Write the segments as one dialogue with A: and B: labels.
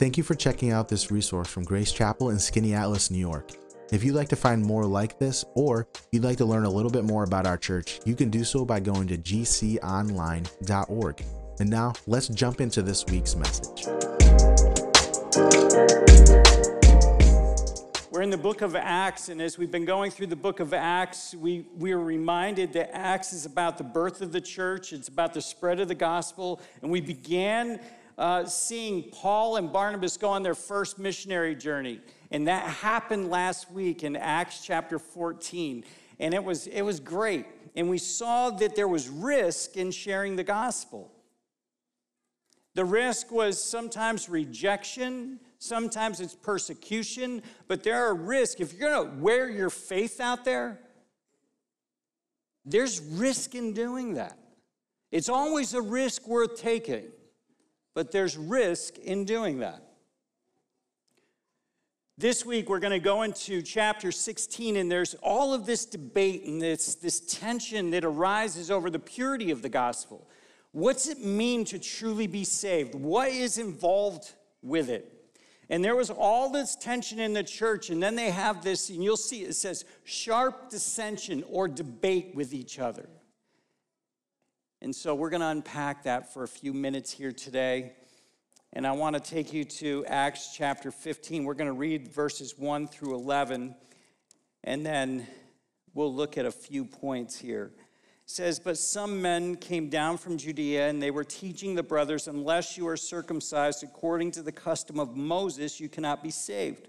A: Thank you for checking out this resource from Grace Chapel in Skaneateles, New York. If you'd like to find more like this, or you'd like to learn a little bit more about our church, you can do so by going to gconline.org. And now, let's jump into this week's message.
B: We're in the book of Acts, and as we've been going through the book of Acts, we, we are reminded that Acts is about the birth of the church, it's about the spread of the gospel, and we began uh, seeing Paul and Barnabas go on their first missionary journey. And that happened last week in Acts chapter 14. And it was, it was great. And we saw that there was risk in sharing the gospel. The risk was sometimes rejection, sometimes it's persecution, but there are risks. If you're gonna wear your faith out there, there's risk in doing that. It's always a risk worth taking but there's risk in doing that. This week, we're going to go into chapter 16, and there's all of this debate and this, this tension that arises over the purity of the gospel. What's it mean to truly be saved? What is involved with it? And there was all this tension in the church, and then they have this, and you'll see it says sharp dissension or debate with each other. And so we're going to unpack that for a few minutes here today. And I want to take you to Acts chapter 15. We're going to read verses 1 through 11, and then we'll look at a few points here. It says, But some men came down from Judea, and they were teaching the brothers, Unless you are circumcised according to the custom of Moses, you cannot be saved.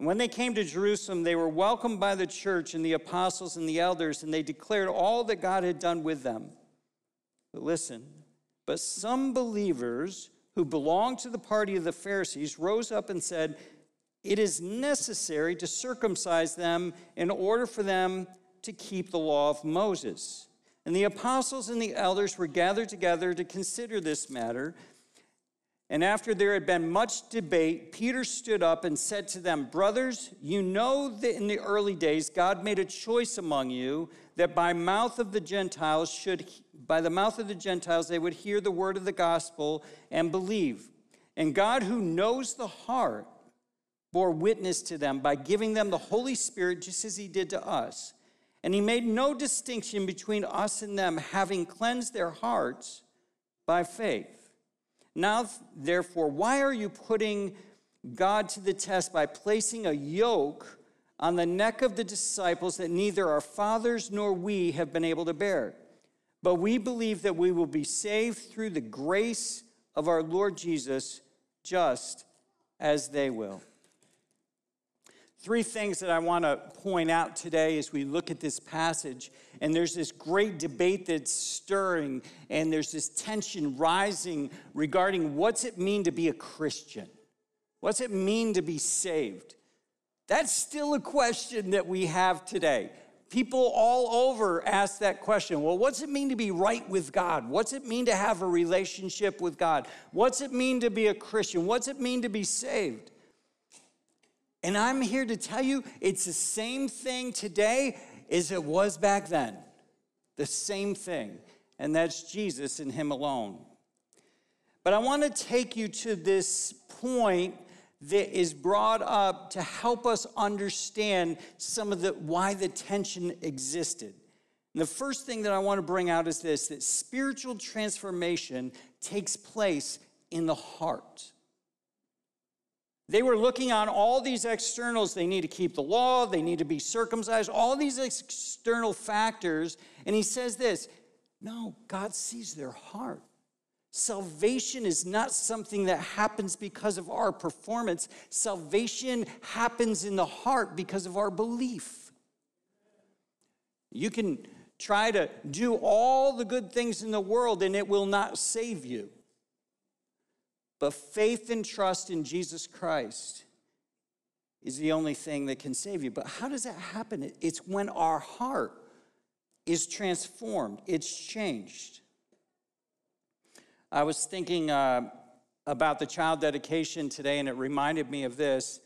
B: And when they came to Jerusalem, they were welcomed by the church and the apostles and the elders, and they declared all that God had done with them. But listen, but some believers who belonged to the party of the Pharisees rose up and said, It is necessary to circumcise them in order for them to keep the law of Moses. And the apostles and the elders were gathered together to consider this matter. And after there had been much debate, Peter stood up and said to them, Brothers, you know that in the early days God made a choice among you that by mouth of the Gentiles should by the mouth of the Gentiles they would hear the word of the gospel and believe. And God who knows the heart bore witness to them by giving them the Holy Spirit just as he did to us. And he made no distinction between us and them, having cleansed their hearts by faith. Now, therefore, why are you putting God to the test by placing a yoke on the neck of the disciples that neither our fathers nor we have been able to bear? But we believe that we will be saved through the grace of our Lord Jesus, just as they will. Three things that I want to point out today as we look at this passage. And there's this great debate that's stirring, and there's this tension rising regarding what's it mean to be a Christian? What's it mean to be saved? That's still a question that we have today. People all over ask that question. Well, what's it mean to be right with God? What's it mean to have a relationship with God? What's it mean to be a Christian? What's it mean to be saved? And I'm here to tell you it's the same thing today as it was back then. The same thing. And that's Jesus and Him alone. But I want to take you to this point that is brought up to help us understand some of the why the tension existed. And the first thing that I want to bring out is this that spiritual transformation takes place in the heart. They were looking on all these externals. They need to keep the law, they need to be circumcised, all these external factors. And he says this no, God sees their heart. Salvation is not something that happens because of our performance. Salvation happens in the heart because of our belief. You can try to do all the good things in the world and it will not save you but faith and trust in Jesus Christ is the only thing that can save you. But how does that happen? It's when our heart is transformed, it's changed. I was thinking uh, about the child dedication today, and it reminded me of this.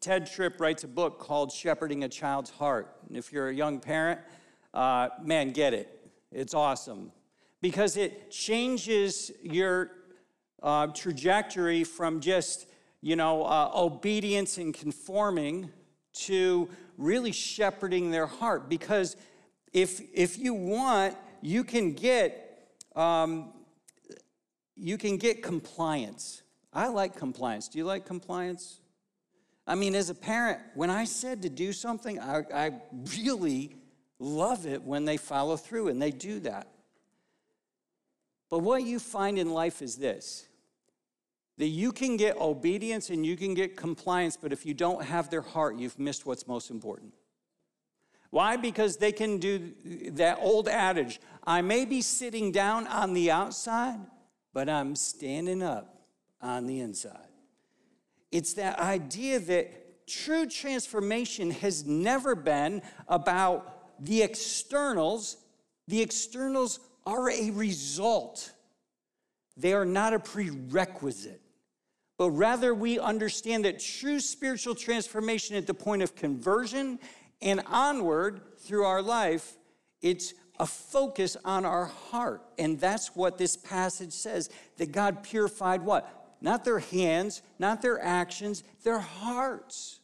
B: Tedd Tripp writes a book called Shepherding a Child's Heart. And if you're a young parent, uh, man, get it. It's awesome because it changes your uh, trajectory from just, you know, uh, obedience and conforming to really shepherding their heart. Because if, if you want, you can get, um, you can get compliance. I like compliance. Do you like compliance? I mean, as a parent, when I said to do something, I, I really love it when they follow through and they do that. But what you find in life is this that you can get obedience and you can get compliance, but if you don't have their heart, you've missed what's most important. Why? Because they can do that old adage I may be sitting down on the outside, but I'm standing up on the inside. It's that idea that true transformation has never been about the externals. The externals are a result, they are not a prerequisite. But rather, we understand that true spiritual transformation at the point of conversion and onward through our life, it's a focus on our heart. And that's what this passage says that God purified what? not their hands, not their actions, their hearts.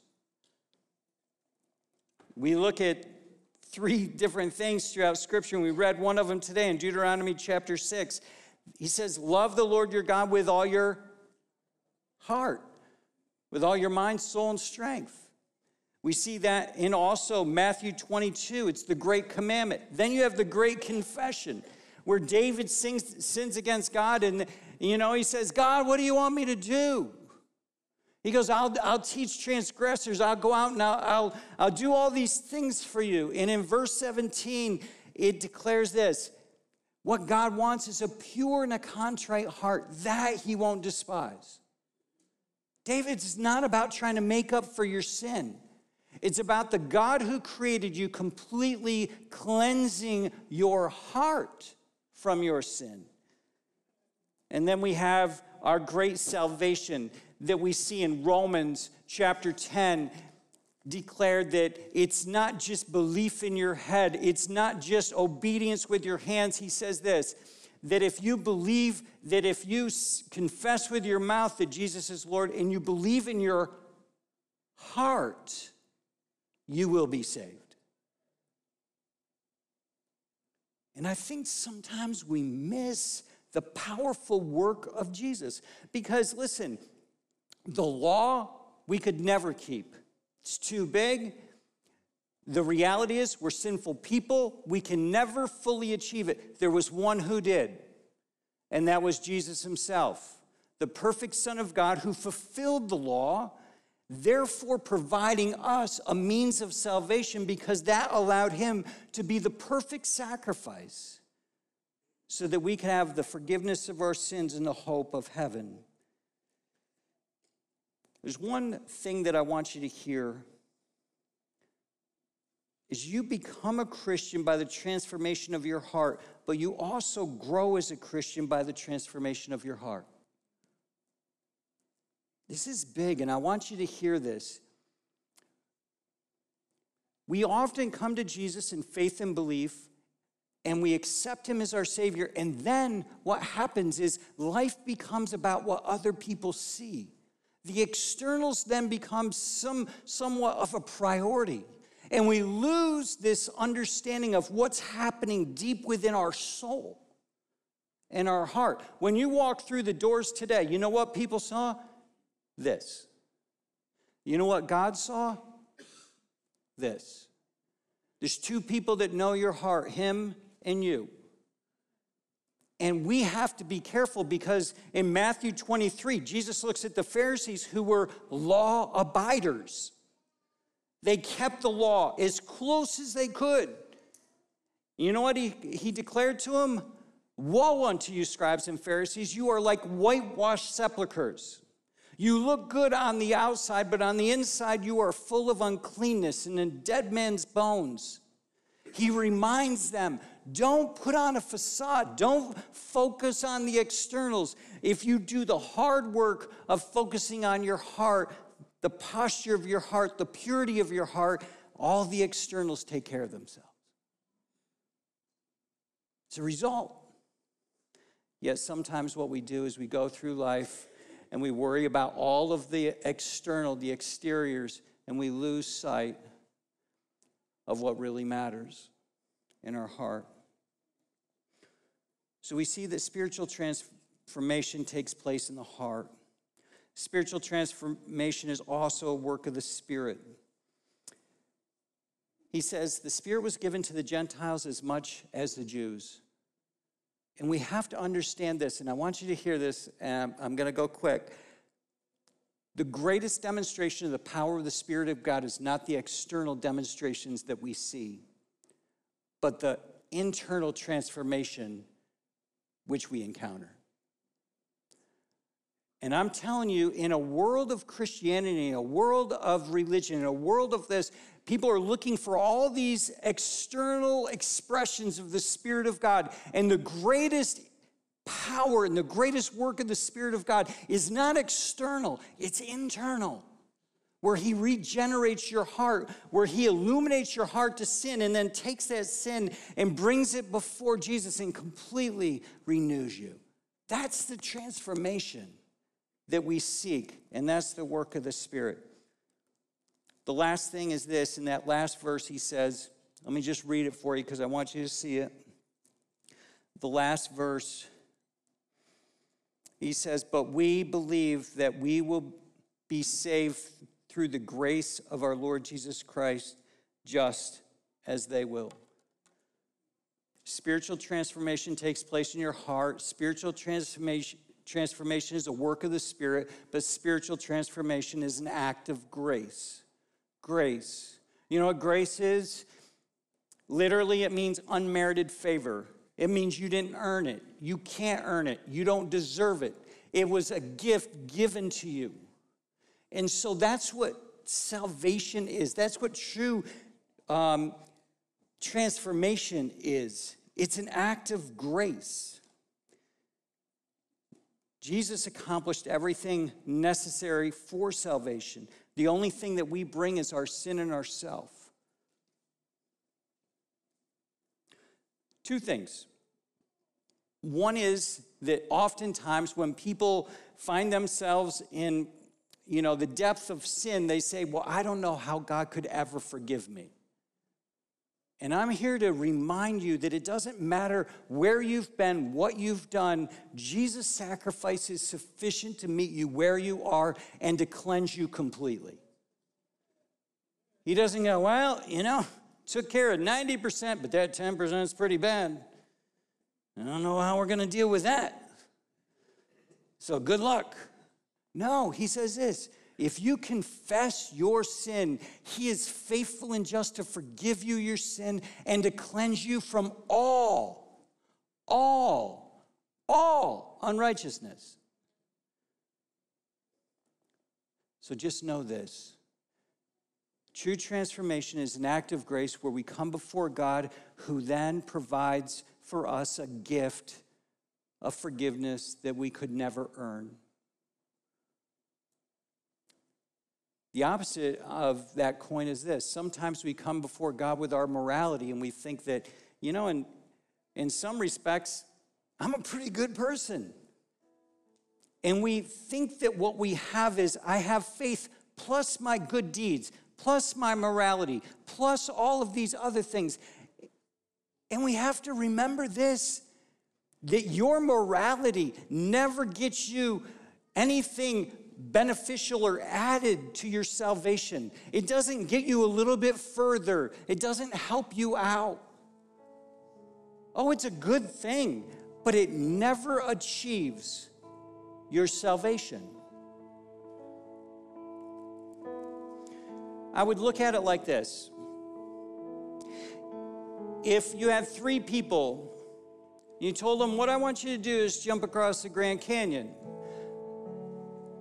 B: We look at three different things throughout Scripture, and we read one of them today in Deuteronomy chapter 6. He says, Love the Lord your God with all your heart, with all your mind, soul, and strength. We see that in also Matthew 22. It's the great commandment. Then you have the great confession, where David sings, sins against God, and you know, he says, God, what do you want me to do? He goes, I'll, I'll teach transgressors. I'll go out and I'll, I'll, I'll do all these things for you. And in verse 17, it declares this what God wants is a pure and a contrite heart that he won't despise. David's not about trying to make up for your sin. It's about the God who created you completely cleansing your heart from your sin. And then we have our great salvation that we see in Romans chapter 10 declared that it's not just belief in your head, it's not just obedience with your hands. He says this that if you believe, that if you confess with your mouth that Jesus is Lord and you believe in your heart, you will be saved. And I think sometimes we miss the powerful work of Jesus. Because listen, the law we could never keep, it's too big. The reality is, we're sinful people. We can never fully achieve it. There was one who did, and that was Jesus himself, the perfect Son of God who fulfilled the law, therefore providing us a means of salvation because that allowed him to be the perfect sacrifice so that we can have the forgiveness of our sins and the hope of heaven. There's one thing that I want you to hear is you become a Christian by the transformation of your heart, but you also grow as a Christian by the transformation of your heart. This is big, and I want you to hear this. We often come to Jesus in faith and belief, and we accept him as our Savior. And then what happens is life becomes about what other people see. The externals then become some, somewhat of a priority. And we lose this understanding of what's happening deep within our soul and our heart. When you walk through the doors today, you know what people saw? This. You know what God saw? This. There's two people that know your heart, Him and you. And we have to be careful because in Matthew 23, Jesus looks at the Pharisees who were law abiders. They kept the law as close as they could. You know what he, he declared to them? Woe unto you, scribes and Pharisees, you are like whitewashed sepulchres. You look good on the outside, but on the inside, you are full of uncleanness and in dead men's bones. He reminds them don't put on a facade, don't focus on the externals. If you do the hard work of focusing on your heart, the posture of your heart, the purity of your heart, all the externals take care of themselves. It's a result. Yet sometimes what we do is we go through life and we worry about all of the external, the exteriors, and we lose sight of what really matters in our heart. So we see that spiritual transformation takes place in the heart. Spiritual transformation is also a work of the Spirit. He says the Spirit was given to the Gentiles as much as the Jews. And we have to understand this, and I want you to hear this, and I'm going to go quick. The greatest demonstration of the power of the Spirit of God is not the external demonstrations that we see, but the internal transformation which we encounter. And I'm telling you, in a world of Christianity, a world of religion, a world of this, people are looking for all these external expressions of the Spirit of God. And the greatest power and the greatest work of the Spirit of God is not external, it's internal. Where he regenerates your heart, where he illuminates your heart to sin and then takes that sin and brings it before Jesus and completely renews you. That's the transformation that we seek, and that's the work of the Spirit. The last thing is this in that last verse, he says, let me just read it for you because I want you to see it. The last verse, he says, But we believe that we will be saved through the grace of our Lord Jesus Christ, just as they will. Spiritual transformation takes place in your heart. Spiritual transformation, transformation is a work of the Spirit, but spiritual transformation is an act of grace. Grace. You know what grace is? Literally, it means unmerited favor. It means you didn't earn it. You can't earn it. You don't deserve it. It was a gift given to you. And so that's what salvation is. That's what true um, transformation is. It's an act of grace. Jesus accomplished everything necessary for salvation. The only thing that we bring is our sin and ourself. Two things. One is that oftentimes when people find themselves in you know the depth of sin, they say, "Well, I don't know how God could ever forgive me." And I'm here to remind you that it doesn't matter where you've been, what you've done, Jesus' sacrifice is sufficient to meet you where you are and to cleanse you completely. He doesn't go, well, you know, took care of 90%, but that 10% is pretty bad. I don't know how we're going to deal with that. So good luck. No, he says this if you confess your sin, he is faithful and just to forgive you your sin and to cleanse you from all, all, all unrighteousness. So just know this. True transformation is an act of grace where we come before God, who then provides for us a gift of forgiveness that we could never earn. The opposite of that coin is this. Sometimes we come before God with our morality and we think that, you know, in, in some respects, I'm a pretty good person. And we think that what we have is I have faith plus my good deeds, plus my morality, plus all of these other things. And we have to remember this that your morality never gets you anything beneficial or added to your salvation. It doesn't get you a little bit further, it doesn't help you out. Oh, it's a good thing, but it never achieves your salvation. I would look at it like this. If you have three people, you told them, What I want you to do is jump across the Grand Canyon.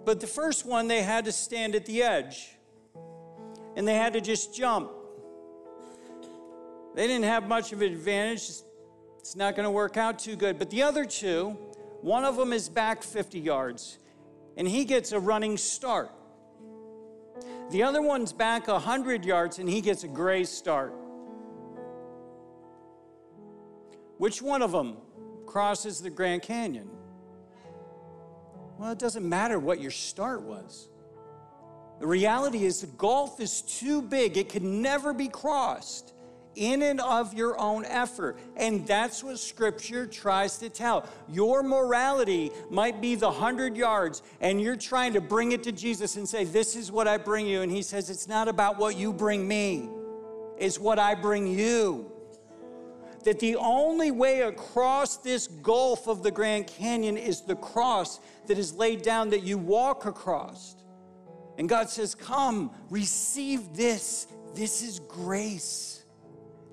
B: But the first one, they had to stand at the edge and they had to just jump. They didn't have much of an advantage. It's not going to work out too good. But the other two, one of them is back 50 yards and he gets a running start. The other one's back 100 yards and he gets a gray start. Which one of them crosses the Grand Canyon? Well, it doesn't matter what your start was. The reality is the gulf is too big, it can never be crossed in and of your own effort. And that's what scripture tries to tell. Your morality might be the 100 yards, and you're trying to bring it to Jesus and say, This is what I bring you. And he says, It's not about what you bring me, it's what I bring you. That the only way across this gulf of the Grand Canyon is the cross that is laid down that you walk across. And God says, Come, receive this. This is grace.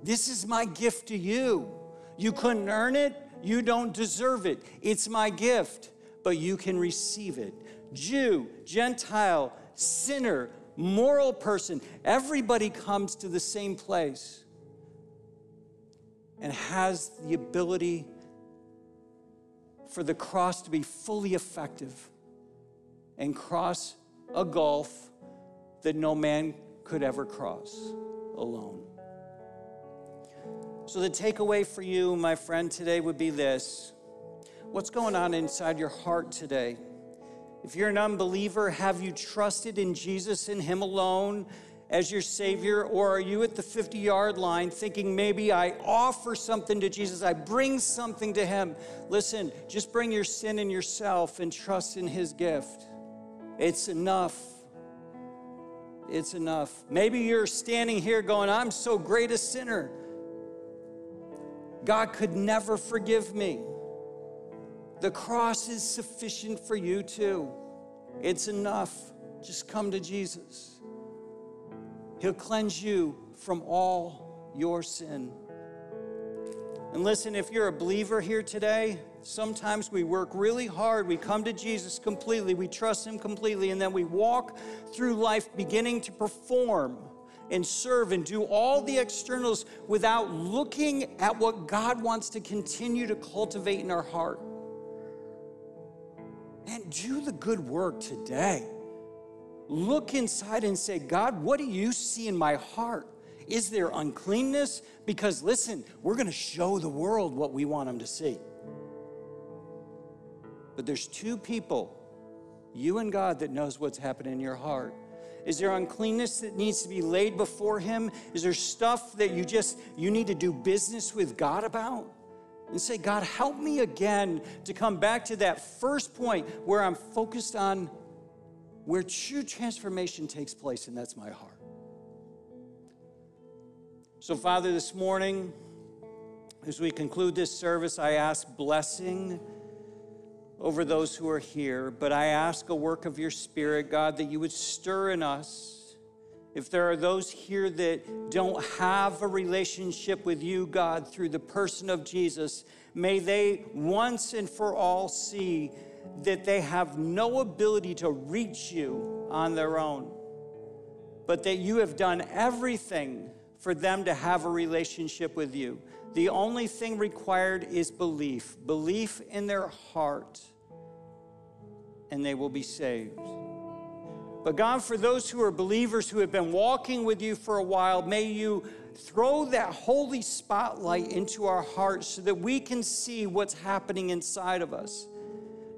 B: This is my gift to you. You couldn't earn it, you don't deserve it. It's my gift, but you can receive it. Jew, Gentile, sinner, moral person, everybody comes to the same place and has the ability for the cross to be fully effective and cross a gulf that no man could ever cross alone. So, the takeaway for you, my friend, today would be this What's going on inside your heart today? If you're an unbeliever, have you trusted in Jesus and Him alone as your Savior? Or are you at the 50 yard line thinking maybe I offer something to Jesus, I bring something to Him? Listen, just bring your sin and yourself and trust in His gift. It's enough. It's enough. Maybe you're standing here going, I'm so great a sinner. God could never forgive me. The cross is sufficient for you too. It's enough. Just come to Jesus. He'll cleanse you from all your sin. And listen, if you're a believer here today, sometimes we work really hard. We come to Jesus completely, we trust Him completely, and then we walk through life beginning to perform and serve and do all the externals without looking at what God wants to continue to cultivate in our heart. And do the good work today. Look inside and say, God, what do you see in my heart? Is there uncleanness? Because listen, we're going to show the world what we want them to see. But there's two people, you and God, that knows what's happening in your heart. Is there uncleanness that needs to be laid before him? Is there stuff that you just you need to do business with God about? And say, God, help me again to come back to that first point where I'm focused on where true transformation takes place, and that's my heart. So, Father, this morning, as we conclude this service, I ask blessing over those who are here, but I ask a work of your Spirit, God, that you would stir in us. If there are those here that don't have a relationship with you, God, through the person of Jesus, may they once and for all see that they have no ability to reach you on their own, but that you have done everything for them to have a relationship with you. The only thing required is belief belief in their heart, and they will be saved. But God, for those who are believers who have been walking with you for a while, may you throw that holy spotlight into our hearts so that we can see what's happening inside of us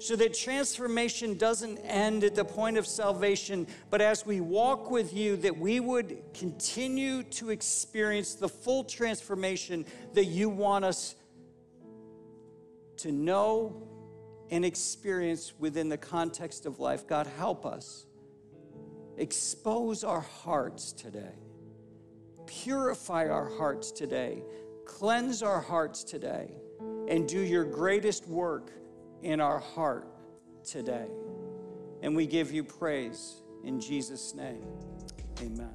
B: so that transformation doesn't end at the point of salvation, but as we walk with you, that we would continue to experience the full transformation that you want us to know and experience within the context of life. God, help us. Expose our hearts today. Purify our hearts today. Cleanse our hearts today. And do your greatest work in our heart today. And we give you praise in Jesus' name. Amen.